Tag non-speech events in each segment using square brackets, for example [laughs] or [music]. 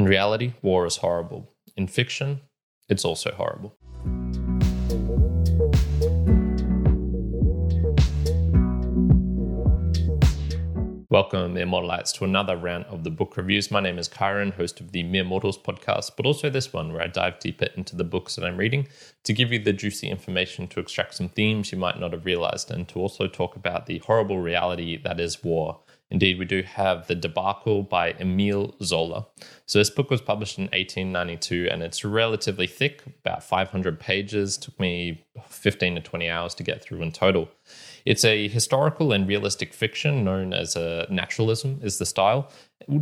In reality, war is horrible. In fiction, it's also horrible. Welcome, Mere Mortalites, to another round of the book reviews. My name is Kyrin, host of the Mere Mortals podcast, but also this one where I dive deeper into the books that I'm reading to give you the juicy information to extract some themes you might not have realized and to also talk about the horrible reality that is war. Indeed, we do have The Debacle by Emile Zola. So, this book was published in 1892 and it's relatively thick, about 500 pages. Took me 15 to 20 hours to get through in total. It's a historical and realistic fiction known as a naturalism, is the style,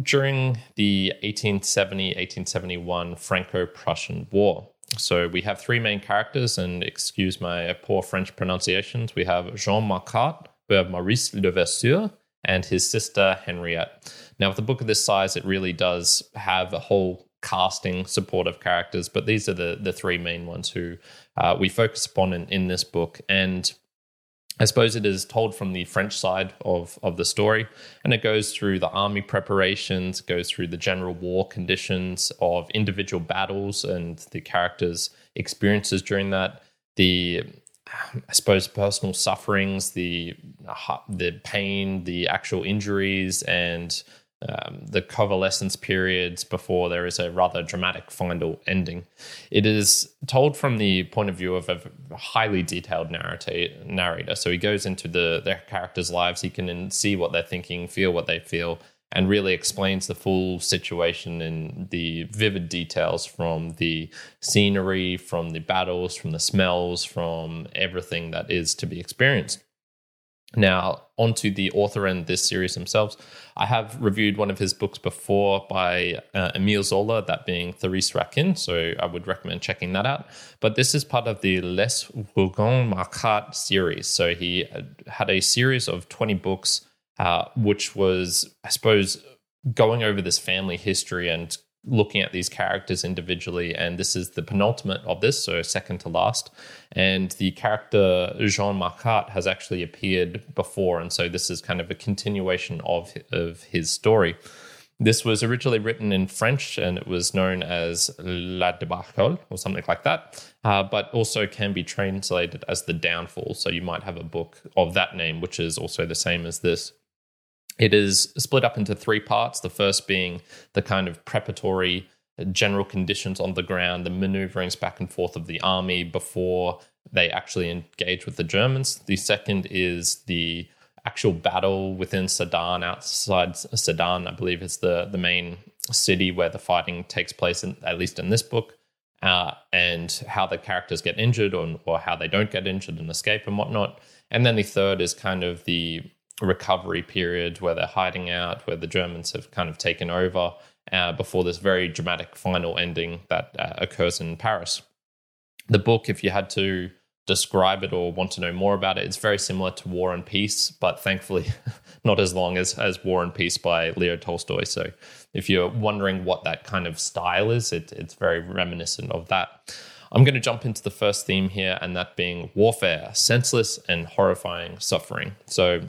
during the 1870 1871 Franco Prussian War. So we have three main characters, and excuse my poor French pronunciations. We have Jean Macquart, we have Maurice Levasseur, and his sister Henriette. Now, with a book of this size, it really does have a whole casting supportive characters, but these are the the three main ones who uh, we focus upon in, in this book. And I suppose it is told from the French side of, of the story, and it goes through the army preparations, goes through the general war conditions of individual battles and the characters' experiences during that, the I suppose personal sufferings, the the pain, the actual injuries, and um, the convalescence periods before there is a rather dramatic final ending. It is told from the point of view of a highly detailed narrator. So he goes into the their characters' lives. He can see what they're thinking, feel what they feel, and really explains the full situation in the vivid details from the scenery, from the battles, from the smells, from everything that is to be experienced. Now, onto the author and this series themselves. I have reviewed one of his books before by uh, Emile Zola, that being Therese Raquin, so I would recommend checking that out. But this is part of the Les Rougon Macquart series. So he had a series of 20 books, uh, which was, I suppose, going over this family history and looking at these characters individually. And this is the penultimate of this, so second to last. And the character Jean Macquart has actually appeared before. And so this is kind of a continuation of, of his story. This was originally written in French and it was known as La Debacle or something like that, uh, but also can be translated as The Downfall. So you might have a book of that name, which is also the same as this. It is split up into three parts. The first being the kind of preparatory general conditions on the ground, the maneuverings back and forth of the army before they actually engage with the Germans. The second is the actual battle within Sedan, outside Sedan, I believe is the, the main city where the fighting takes place, in, at least in this book, uh, and how the characters get injured or, or how they don't get injured and escape and whatnot. And then the third is kind of the recovery period where they're hiding out, where the Germans have kind of taken over uh, before this very dramatic final ending that uh, occurs in Paris. The book, if you had to describe it or want to know more about it, it's very similar to War and Peace, but thankfully [laughs] not as long as, as War and Peace by Leo Tolstoy. So if you're wondering what that kind of style is, it, it's very reminiscent of that. I'm going to jump into the first theme here, and that being warfare, senseless and horrifying suffering. So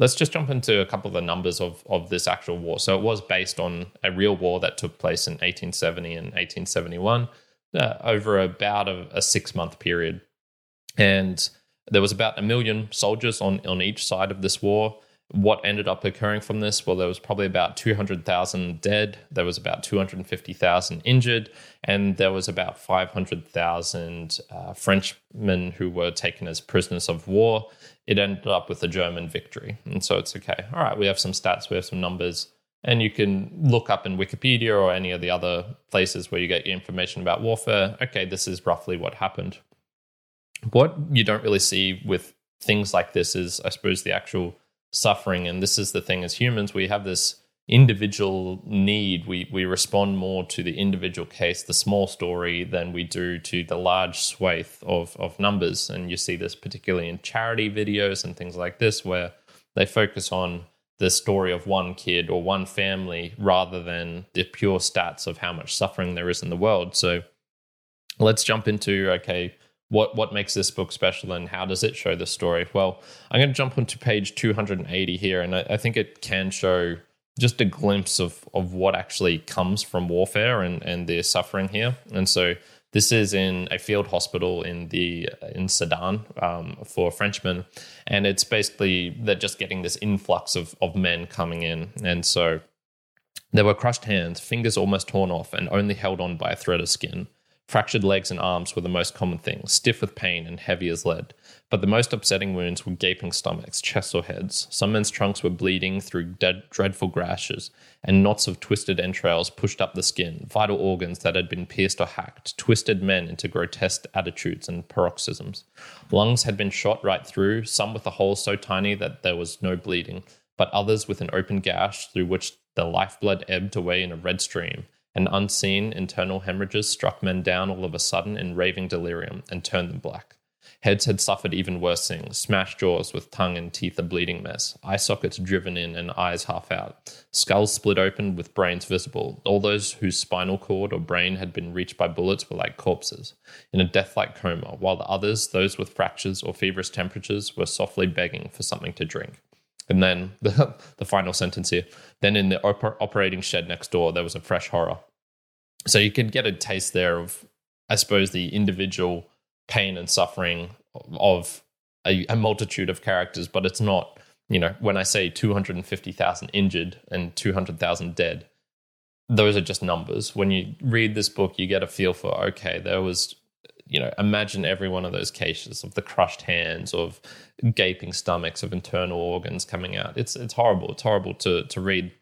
let's just jump into a couple of the numbers of, of this actual war. So it was based on a real war that took place in 1870 and 1871 uh, over about a, a six month period. And there was about a million soldiers on, on each side of this war. What ended up occurring from this? Well, there was probably about 200,000 dead, there was about 250,000 injured, and there was about 500,000 uh, Frenchmen who were taken as prisoners of war it ended up with a German victory. And so it's okay. All right, we have some stats, we have some numbers, and you can look up in Wikipedia or any of the other places where you get your information about warfare. Okay, this is roughly what happened. What you don't really see with things like this is, I suppose, the actual suffering. And this is the thing as humans, we have this individual need. We we respond more to the individual case, the small story, than we do to the large swathe of of numbers. And you see this particularly in charity videos and things like this, where they focus on the story of one kid or one family rather than the pure stats of how much suffering there is in the world. So let's jump into okay what what makes this book special and how does it show the story well i'm going to jump onto page 280 here and I, I, think it can show just a glimpse of of what actually comes from warfare and and their suffering here. And so this is in a field hospital in the in Sedan um, for Frenchmen, and it's basically they're just getting this influx of of men coming in, and so there were crushed hands, fingers almost torn off, and only held on by a thread of skin. Fractured legs and arms were the most common things, stiff with pain and heavy as lead. But the most upsetting wounds were gaping stomachs, chests, or heads. Some men's trunks were bleeding through dead, dreadful gashes, and knots of twisted entrails pushed up the skin, vital organs that had been pierced or hacked, twisted men into grotesque attitudes and paroxysms. Lungs had been shot right through, some with a hole so tiny that there was no bleeding, but others with an open gash through which the lifeblood ebbed away in a red stream and unseen internal hemorrhages struck men down all of a sudden in raving delirium and turned them black. Heads had suffered even worse things smashed jaws with tongue and teeth a bleeding mess, eye sockets driven in and eyes half out, skulls split open with brains visible. All those whose spinal cord or brain had been reached by bullets were like corpses, in a death like coma, while the others, those with fractures or feverish temperatures, were softly begging for something to drink. And then the, [laughs] the final sentence here. Then in the oper- operating shed next door, there was a fresh horror. So you can get a taste there of, I suppose, the individual pain and suffering of a, a multitude of characters, but it's not, you know, when I say 250,000 injured and 200,000 dead, those are just numbers. When you read this book, you get a feel for, okay, there was you know, imagine every one of those cases of the crushed hands, of gaping stomachs, of internal organs coming out. It's it's horrible. It's horrible to to read.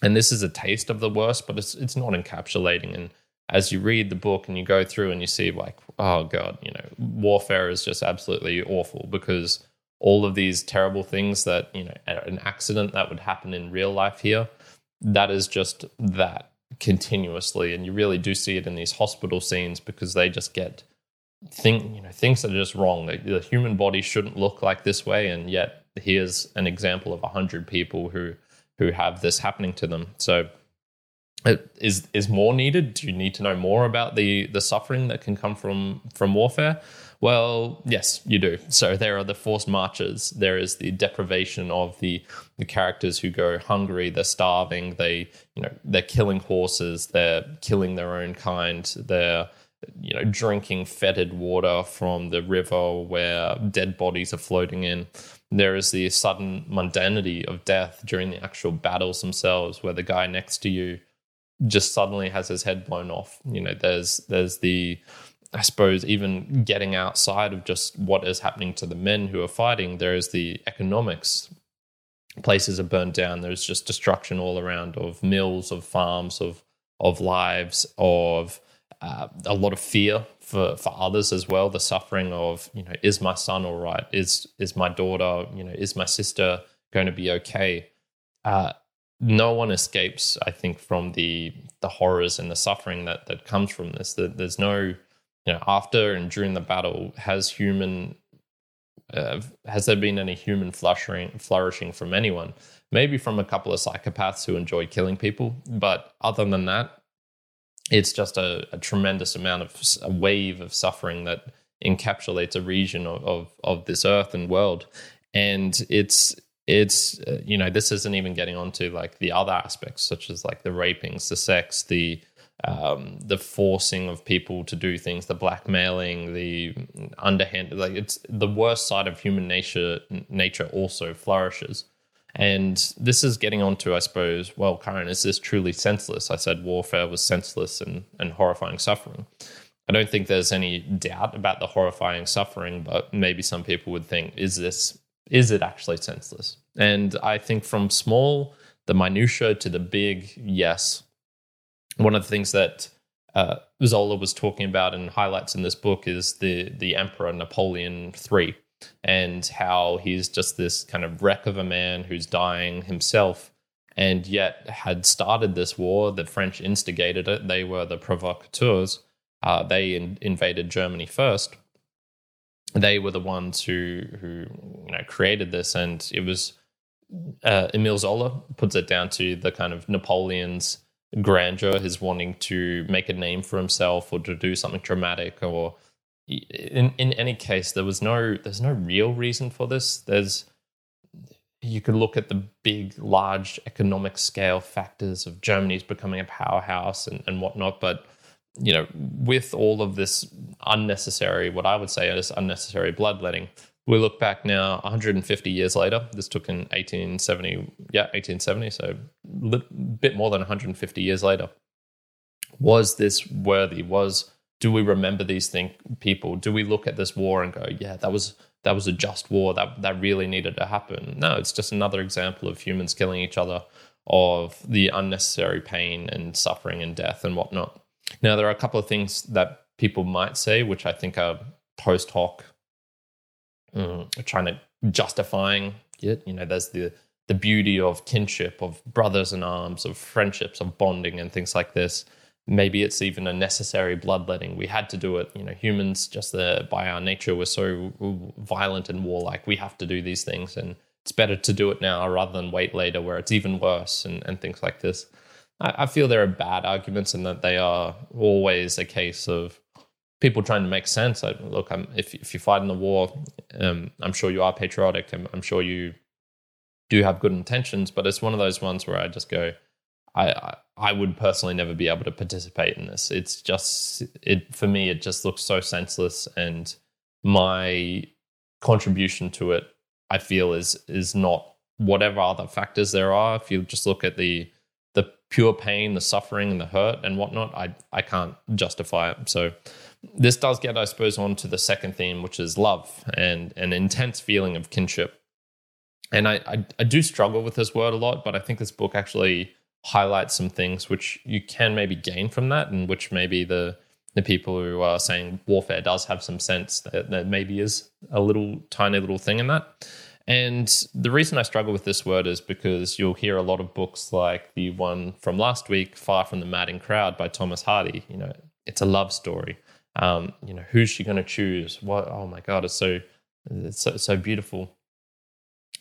And this is a taste of the worst, but it's it's not encapsulating. And as you read the book and you go through and you see like, oh god, you know, warfare is just absolutely awful because all of these terrible things that you know, an accident that would happen in real life here, that is just that continuously, and you really do see it in these hospital scenes because they just get think you know things that are just wrong. The, the human body shouldn't look like this way, and yet here's an example of a hundred people who who have this happening to them. So uh, is is more needed? Do you need to know more about the the suffering that can come from from warfare? Well, yes, you do. So there are the forced marches. There is the deprivation of the the characters who go hungry. They're starving. They you know they're killing horses. They're killing their own kind. They're you know drinking fetid water from the river where dead bodies are floating in. There is the sudden mundanity of death during the actual battles themselves, where the guy next to you just suddenly has his head blown off. You know, there's there's the I suppose even getting outside of just what is happening to the men who are fighting, there is the economics. Places are burned down. There's just destruction all around of mills, of farms, of of lives, of uh, a lot of fear for for others as well. The suffering of you know, is my son all right? Is is my daughter? You know, is my sister going to be okay? Uh, no one escapes, I think, from the the horrors and the suffering that that comes from this. That there's no you know, after and during the battle, has human uh, has there been any human flourishing flourishing from anyone? Maybe from a couple of psychopaths who enjoy killing people, but other than that, it's just a, a tremendous amount of a wave of suffering that encapsulates a region of, of, of this earth and world, and it's it's uh, you know this isn't even getting onto like the other aspects such as like the rapings, the sex, the um, the forcing of people to do things, the blackmailing, the underhand, like it's the worst side of human nature. Nature also flourishes, and this is getting onto, I suppose. Well, Kyrin, is this truly senseless? I said warfare was senseless and and horrifying suffering. I don't think there's any doubt about the horrifying suffering, but maybe some people would think, is this is it actually senseless? And I think from small, the minutia to the big, yes, one of the things that uh, Zola was talking about and highlights in this book is the the Emperor Napoleon III and how he's just this kind of wreck of a man who's dying himself and yet had started this war. The French instigated it. They were the provocateurs. Uh, they in, invaded Germany first. They were the ones who who you know created this, and it was uh, Emile Zola puts it down to the kind of Napoleon's grandeur, his wanting to make a name for himself or to do something dramatic or in in any case there was no there's no real reason for this there's you could look at the big, large economic scale factors of Germany's becoming a powerhouse and, and whatnot. But, you know, with all of this unnecessary, what I would say is unnecessary bloodletting, we look back now 150 years later. This took in 1870, yeah, 1870, so a bit more than 150 years later. Was this worthy? Was do we remember these thing people? Do we look at this war and go, yeah, that was that was a just war that that really needed to happen? No, it's just another example of humans killing each other, of the unnecessary pain and suffering and death and whatnot. Now there are a couple of things that people might say, which I think are post hoc, um, trying to justifying it. You know, there's the the beauty of kinship, of brothers in arms, of friendships, of bonding, and things like this maybe it's even a necessary bloodletting. We had to do it. You know, humans just the, by our nature were so violent and warlike. We have to do these things, and it's better to do it now rather than wait later, where it's even worse and, and things like this. I, I feel there are bad arguments, and that they are always a case of people trying to make sense. I, look, I'm, if if you fight in the war, um, I'm sure you are patriotic. I'm, I'm sure you do have good intentions, but it's one of those ones where I just go I, I would personally never be able to participate in this. It's just it for me. It just looks so senseless, and my contribution to it, I feel, is is not whatever other factors there are. If you just look at the the pure pain, the suffering, and the hurt and whatnot, I I can't justify it. So this does get, I suppose, on to the second theme, which is love and an intense feeling of kinship. And I, I, I do struggle with this word a lot, but I think this book actually highlights some things which you can maybe gain from that, and which maybe the the people who are saying warfare does have some sense that, that maybe is a little tiny little thing in that. And the reason I struggle with this word is because you'll hear a lot of books like the one from last week, Far from the Madding Crowd by Thomas Hardy. You know, it's a love story. Um, you know, who's she going to choose? What? Oh my God, it's so it's so, so beautiful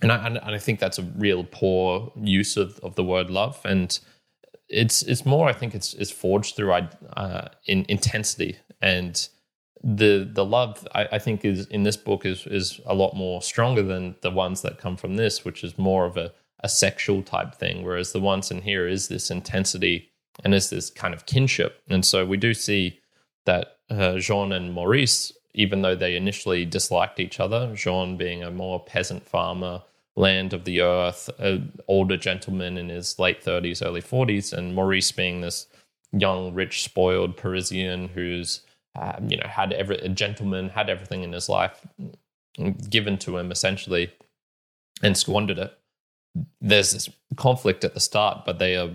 and I, and I think that's a real poor use of, of the word love and it's it's more I think it's it's forged through uh, in intensity and the the love I, I, think is in this book is is a lot more stronger than the ones that come from this which is more of a, a sexual type thing whereas the ones in here is this intensity and is this kind of kinship and so we do see that uh, Jean and Maurice even though they initially disliked each other, Jean being a more peasant farmer, land of the earth, an older gentleman in his late 30s, early 40s, and Maurice being this young, rich, spoiled Parisian who's um, you know had every a gentleman had everything in his life given to him essentially and squandered it. There's this conflict at the start, but they are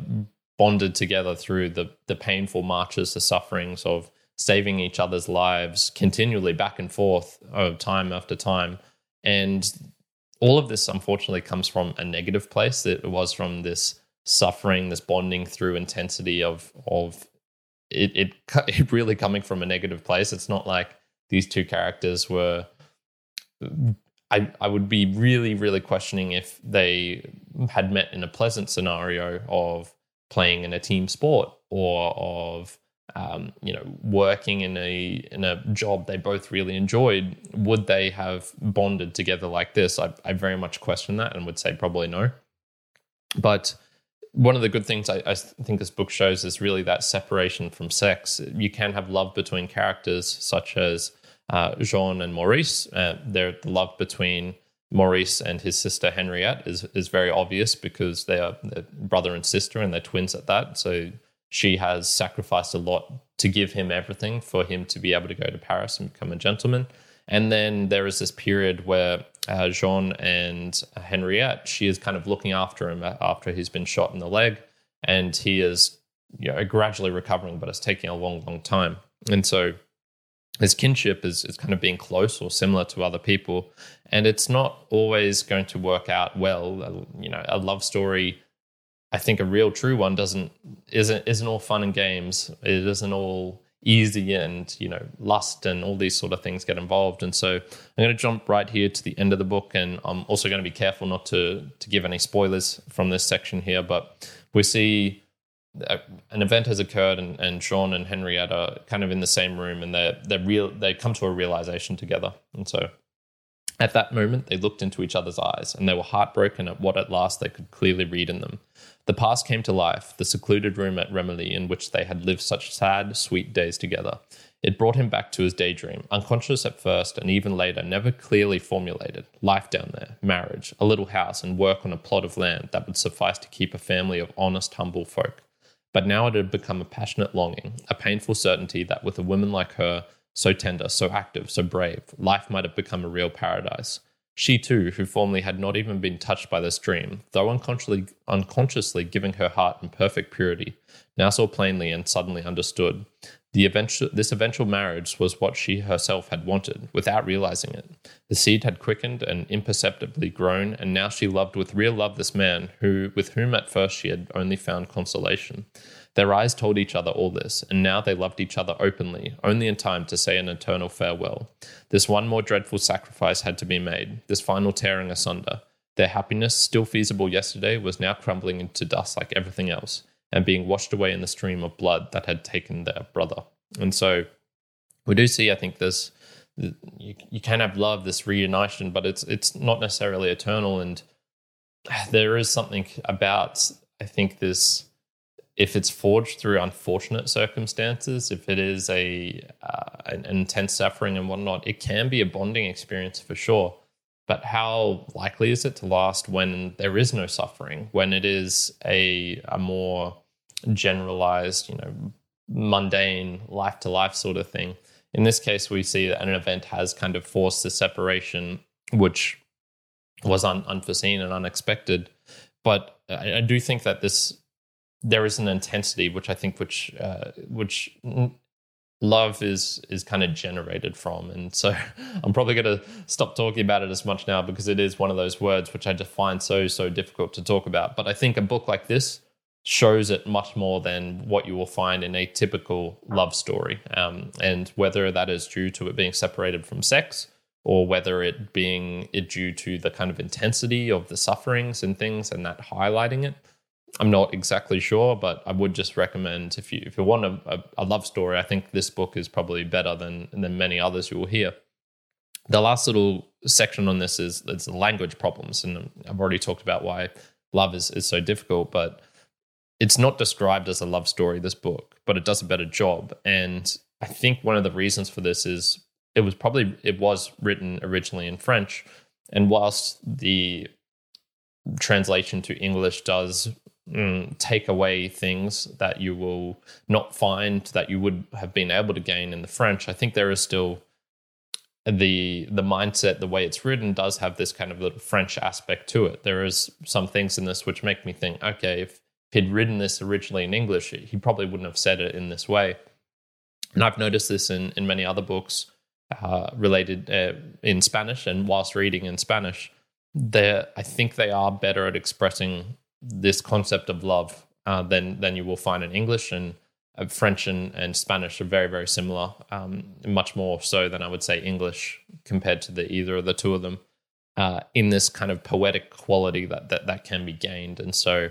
bonded together through the the painful marches, the sufferings of saving each other's lives continually back and forth of time after time. And all of this, unfortunately, comes from a negative place. It was from this suffering, this bonding through intensity of of it, it, [laughs] it really coming from a negative place. It's not like these two characters were. I, I would be really, really questioning if they had met in a pleasant scenario of playing in a team sport or of um, you know, working in a in a job they both really enjoyed, would they have bonded together like this? I, I very much question that and would say probably no. But one of the good things I, I, think this book shows is really that separation from sex. You can have love between characters such as uh, Jean and Maurice. Uh, the love between Maurice and his sister Henriette is is very obvious because they are brother and sister and they're twins at that. So she has sacrificed a lot to give him everything for him to be able to go to Paris and become a gentleman. And then there is this period where uh, Jean and Henriette, she is kind of looking after him after he's been shot in the leg, and he is you know, gradually recovering, but it's taking a long, long time. And so his kinship is, is kind of being close or similar to other people, and it's not always going to work out well. You know, a love story I think a real true one doesn't isn't isn't all fun and games. It isn't all easy and you know lust and all these sort of things get involved. And so I'm going to jump right here to the end of the book, and I'm also going to be careful not to to give any spoilers from this section here. But we see uh, an event has occurred, and, and Jean and Henriette are kind of in the same room, and they they real they come to a realization together. And so At that moment, they looked into each other's eyes, and they were heartbroken at what at last they could clearly read in them. The past came to life, the secluded room at Remilly in which they had lived such sad, sweet days together. It brought him back to his daydream, unconscious at first and even later, never clearly formulated. Life down there, marriage, a little house, and work on a plot of land that would suffice to keep a family of honest, humble folk. But now it had become a passionate longing, a painful certainty that with a woman like her, so tender, so active, so brave, life might have become a real paradise. She too, who formerly had not even been touched by this dream, though unconsciously, unconsciously giving her heart in perfect purity, now saw plainly and suddenly understood. The eventual, this eventual marriage was what she herself had wanted, without realizing it. The seed had quickened and imperceptibly grown, and now she loved with real love this man, who, with whom at first she had only found consolation. Their eyes told each other all this, and now they loved each other openly, only in time to say an eternal farewell. This one more dreadful sacrifice had to be made, this final tearing asunder. Their happiness, still feasible yesterday, was now crumbling into dust like everything else, and being washed away in the stream of blood that had taken their brother. And so we do see, I think, this you, you can have love, this reunition, but it's it's not necessarily eternal. And there is something about, I think, this if it's forged through unfortunate circumstances, if it is a uh, an intense suffering and whatnot, it can be a bonding experience for sure. But how likely is it to last when there is no suffering? When it is a a more generalized, you know, mundane life to life sort of thing. In this case, we see that an event has kind of forced the separation, which was un- unforeseen and unexpected. But I, I do think that this there is an intensity which I think which uh, which love is is kind of generated from. And so [laughs] i'm probably going to stop talking about it as much now because it is one of those words which i just find so so difficult to talk about. But i think a book like this shows it much more than what you will find in a typical love story. Um, and whether that is due to it being separated from sex or whether it being it due to the kind of intensity of the sufferings and things and that highlighting it I'm not exactly sure, but I would just recommend if you if you want a, a, love story, I think this book is probably better than than many others you will hear. The last little section on this is it's language problems, and I've already talked about why love is is so difficult, but it's not described as a love story. This book, but it does a better job, and I think one of the reasons for this is it was probably it was written originally in French, and whilst the translation to English does mm, take away things that you will not find that you would have been able to gain in the French. I think there is still the the mindset, the way it's written, does have this kind of little French aspect to it. There is some things in this which make me think, okay, if he'd written this originally in English, he probably wouldn't have said it in this way. And I've noticed this in in many other books uh, related uh, in Spanish, and whilst reading in Spanish, they I think they are better at expressing this concept of love uh, than than you will find in English and uh, French and, and Spanish are very very similar, um, much more so than I would say English compared to the either of the two of them. Uh, in this kind of poetic quality that, that that can be gained, and so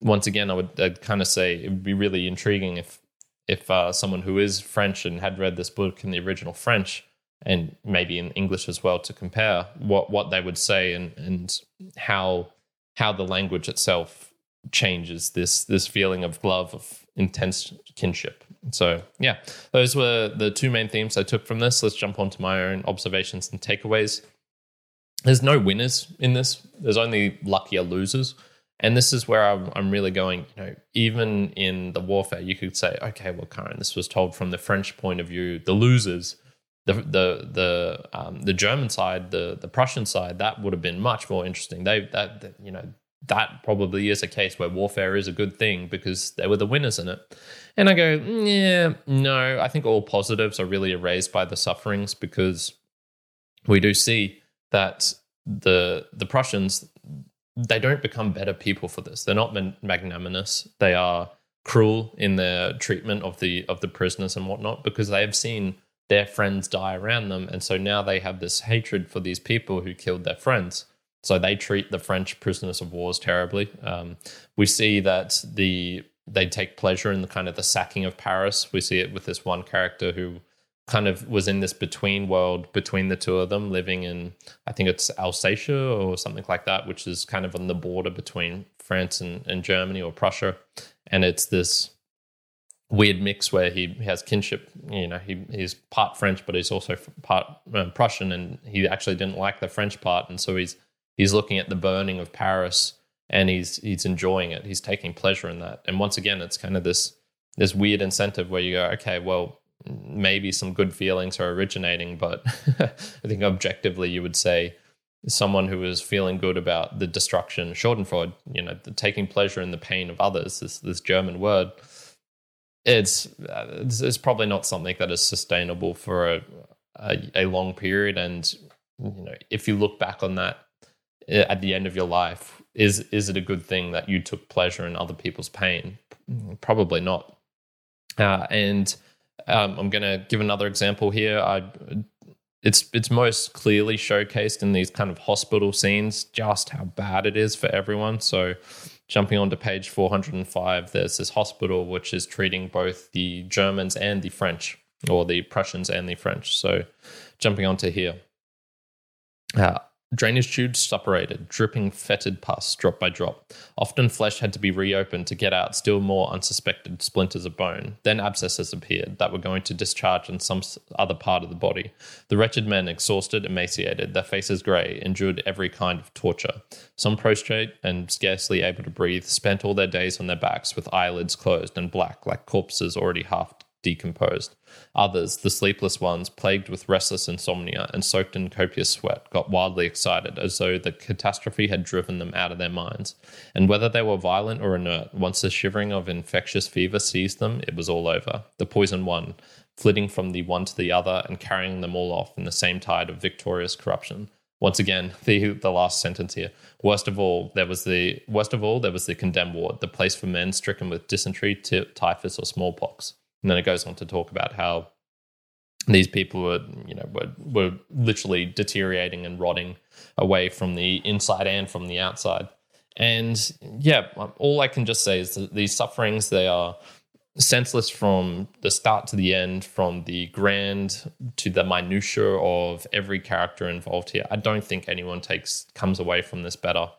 once again, I would I'd kind of say it would be really intriguing if if uh, someone who is French and had read this book in the original French and maybe in English as well to compare what what they would say and and how how the language itself changes this this feeling of love of intense kinship. So yeah, those were the two main themes I took from this. Let's jump on to my own observations and takeaways. There's no winners in this. There's only luckier losers. And this is where I'm, I'm really going, you know, even in the warfare, you could say, okay, well, Kyrin, this was told from the French point of view, the losers the the the um, the German side, the the Prussian side, that would have been much more interesting. They that, that, you know that probably is a case where warfare is a good thing because they were the winners in it. And I go, yeah, no, I think all positives are really erased by the sufferings because we do see that the the Prussians they don't become better people for this. They're not magnanimous. They are cruel in their treatment of the of the prisoners and whatnot because they have seen their friends die around them. And so now they have this hatred for these people who killed their friends. So they treat the French prisoners of wars terribly. Um, we see that the they take pleasure in the kind of the sacking of Paris. We see it with this one character who kind of was in this between world between the two of them, living in I think it's Alsatia or something like that, which is kind of on the border between France and, and Germany or Prussia, and it's this weird mix where he has kinship. You know, he he's part French, but he's also part uh, Prussian, and he actually didn't like the French part, and so he's he's looking at the burning of Paris, and he's he's enjoying it. He's taking pleasure in that, and once again, it's kind of this this weird incentive where you go, okay, well, maybe some good feelings are originating, but [laughs] I think objectively you would say someone who is feeling good about the destruction, Schadenfreude, you know, taking pleasure in the pain of others, this this German word, it's it's, it's probably not something that is sustainable for a, a, a long period. And you know, if you look back on that eh, at the end of your life, is is it a good thing that you took pleasure in other people's pain? Probably not. Uh, and um, I'm going to give another example here. I, it's it's most clearly showcased in these kind of hospital scenes just how bad it is for everyone. So, jumping onto page 405, there's this hospital which is treating both the Germans and the French, or the Prussians and the French. So, jumping onto here. Uh, Drainage tubes separated, dripping fetid pus drop by drop. Often flesh had to be reopened to get out still more unsuspected splinters of bone. Then abscesses appeared that were going to discharge in some other part of the body. The wretched men, exhausted, emaciated, their faces grey, endured every kind of torture. Some prostrate and scarcely able to breathe, spent all their days on their backs with eyelids closed and black like corpses already half decomposed. Others, the sleepless ones, plagued with restless insomnia and soaked in copious sweat, got wildly excited as though the catastrophe had driven them out of their minds. And whether they were violent or inert, once the shivering of infectious fever seized them, it was all over. The poison won, flitting from the one to the other and carrying them all off in the same tide of victorious corruption. Once again, [laughs] the the last sentence here. Worst of all, there was the worst of all, there was the condemned ward, the place for men stricken with dysentery, typhus, or smallpox. And then it goes on to talk about how these people were, you know, were, were literally deteriorating and rotting away from the inside and from the outside. And yeah, all I can just say is that these sufferings, they are senseless from the start to the end, from the grand to the minutia of every character involved here. I don't think anyone takes comes away from this better.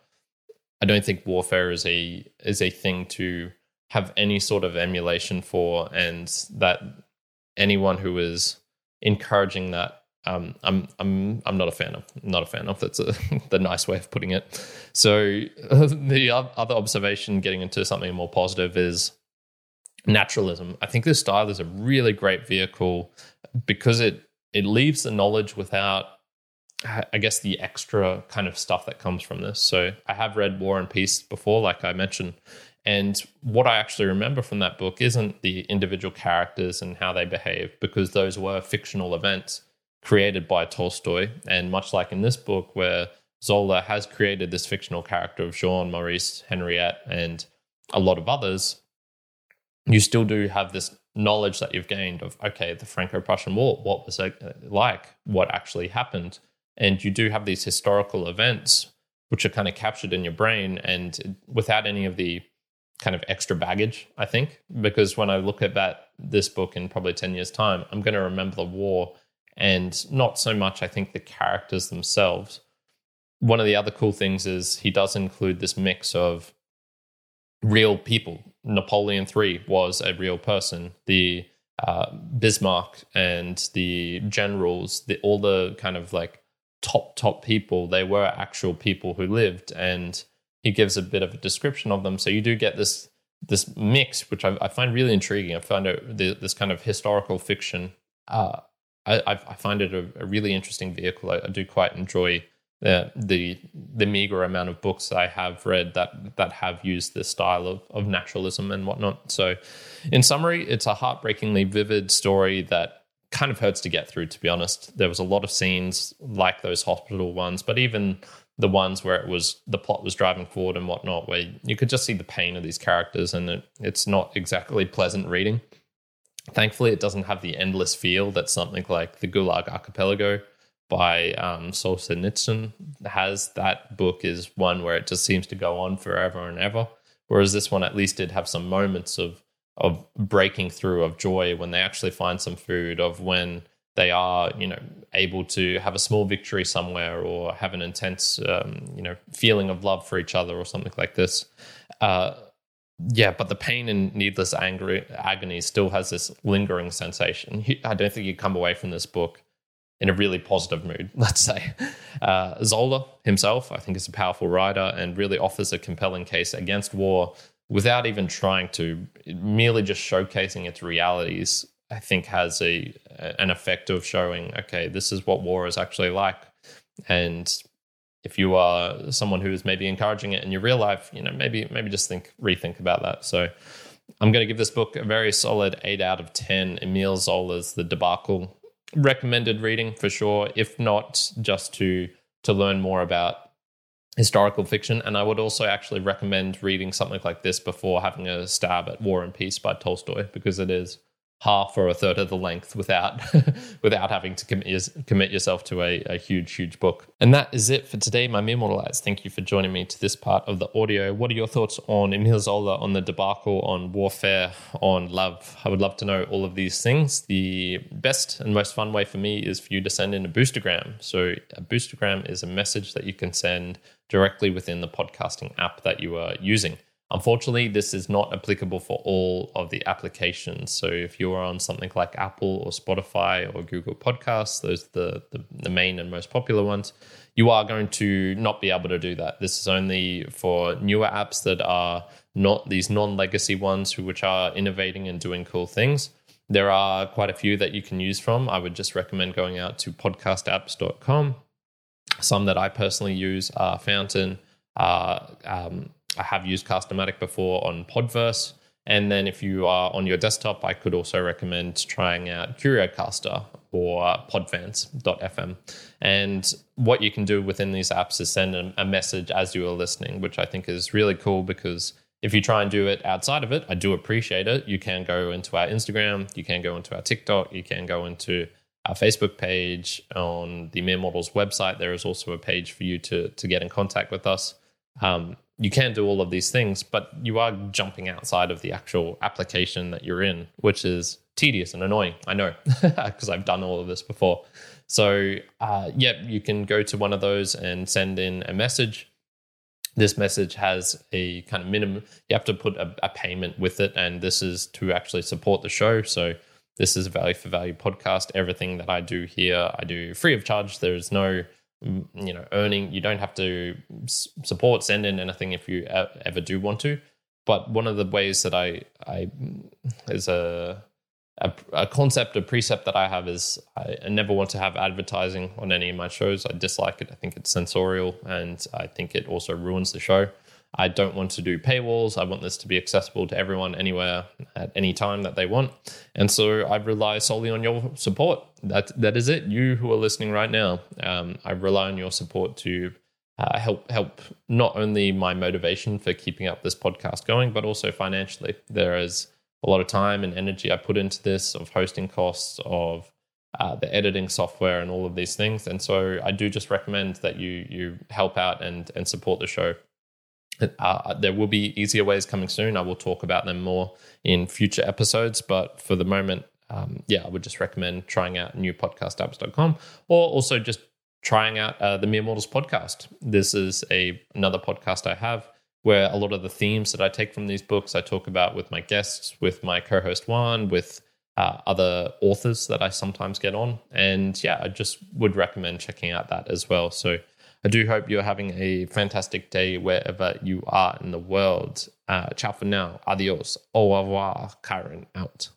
I don't think warfare is a is a thing to have any sort of emulation for, and that anyone who is encouraging that um, I'm I'm I'm not a fan of. Not a fan of. That's a, [laughs] the nice way of putting it. So [laughs] the other observation, getting into something more positive, is naturalism. I think this style is a really great vehicle because it it leaves the knowledge without, I guess, the extra kind of stuff that comes from this. So I have read War and Peace before, like I mentioned, and what I actually remember from that book isn't the individual characters and how they behave, because those were fictional events created by Tolstoy. And much like in this book, where Zola has created this fictional character of Jean, Maurice, Henriette, and a lot of others, you still do have this knowledge that you've gained of, okay, the Franco Prussian War, what was it uh, like? What actually happened? And you do have these historical events which are kind of captured in your brain and without any of the kind of extra baggage, I think, because when I look at that this book in probably 10 years time, I'm going to remember the war and not so much I think the characters themselves. One of the other cool things is he does include this mix of real people. Napoleon III was a real person. The uh, Bismarck and the generals, the, all the kind of like top top people, they were actual people who lived and he gives a bit of a description of them. So you do get this this mix, which I, I find really intriguing. I find it this kind of historical fiction. Uh, I, I, find it a, a, really interesting vehicle. I, I do quite enjoy the, the the meager amount of books I have read that that have used this style of, of naturalism and whatnot. So, in summary, it's a heartbreakingly vivid story that kind of hurts to get through. To be honest, there was a lot of scenes like those hospital ones, but even the ones where it was the plot was driving forward and whatnot, where you could just see the pain of these characters, and it, it's not exactly pleasant reading. Thankfully, it doesn't have the endless feel that something like the Gulag Archipelago by um, Solzhenitsyn has. That book is one where it just seems to go on forever and ever. Whereas this one at least did have some moments of of breaking through of joy when they actually find some food, of when they are, you know, able to have a small victory somewhere or have an intense, um, you know, feeling of love for each other or something like this. Uh, yeah, but the pain and needless anger, agony still has this lingering sensation. I don't think you come away from this book in a really positive mood, [laughs] let's say. Uh, Zola himself, I think, is a powerful writer and really offers a compelling case against war without even trying to, merely just showcasing its realities. I think has a an effect of showing, okay, this is what war is actually like, and if you are someone who is maybe encouraging it in your real life, you know, maybe maybe just think rethink about that. So I'm going to give this book a very solid 8 out of 10. Emile Zola's The Debacle. Recommended reading for sure, if not just to to learn more about historical fiction. And I would also actually recommend reading something like this before having a stab at War and Peace by Tolstoy, because it is half or a third of the length without [laughs] without having to commit, commit yourself to a, a, huge huge book. And that is it for today my mere mortalites thank you for joining me to this part of the audio. What are your thoughts on emile zola on the debacle on warfare on love? I would love to know all of these things. The best and most fun way for me is for you to send in a boostagram so a boostagram is a message that you can send directly within the podcasting app that you are using Unfortunately, this is not applicable for all of the applications. So if you're on something like Apple or Spotify or Google Podcasts, those are the, the, the, main and most popular ones, you are going to not be able to do that. This is only for newer apps that are not these non-legacy ones which are innovating and doing cool things. There are quite a few that you can use from. I would just recommend going out to podcastapps.com. Some that I personally use are Fountain, uh, um, I have used Castamatic before on Podverse. And then if you are on your desktop, I could also recommend trying out CurioCaster or podvance.fm. And what you can do within these apps is send a, message as you are listening, which I think is really cool because if you try and do it outside of it, I do appreciate it. You can go into our Instagram, you can go into our TikTok, you can go into our Facebook page on the Mere Mortals website. There is also a page for you to, to get in contact with us. Um, you can do all of these things, but you are jumping outside of the actual application that you're in, which is tedious and annoying. I know [laughs] because I've done all of this before. So, uh, yeah, you can go to one of those and send in a message. This message has a kind of minimum, you have to put a, a payment with it, and this is to actually support the show. So, this is a value for value podcast. Everything that I do here, I do free of charge. There is no you know earning you don't have to support send in anything if you ever do want to. But one of the ways that i i is a a, a concept a precept that i have is I, I never want to have advertising on any of my shows. I dislike it. I think it's censorial and i think it also ruins the show I don't want to do paywalls. I want this to be accessible to everyone anywhere at any time that they want. And so I rely solely on your support. That that is it. You who are listening right now, um, I rely on your support to uh, help help not only my motivation for keeping up this podcast going, but also financially. There is a lot of time and energy I put into this, of hosting costs, of uh, the editing software, and all of these things. And so I do just recommend that you you help out and and support the show. Uh, there will be easier ways coming soon. I will talk about them more in future episodes, but for the moment, um, yeah, I would just recommend trying out newpodcastapps.com or also just trying out uh, the Mere Mortals podcast. This is a another podcast I have where a lot of the themes that I take from these books I talk about with my guests, with my co-host Juan, with uh, other authors that I sometimes get on, and yeah, I just would recommend checking out that as well. So I do hope you're having a fantastic day wherever you are in the world. Uh, ciao for now. Adios. Au revoir. Kyrin out.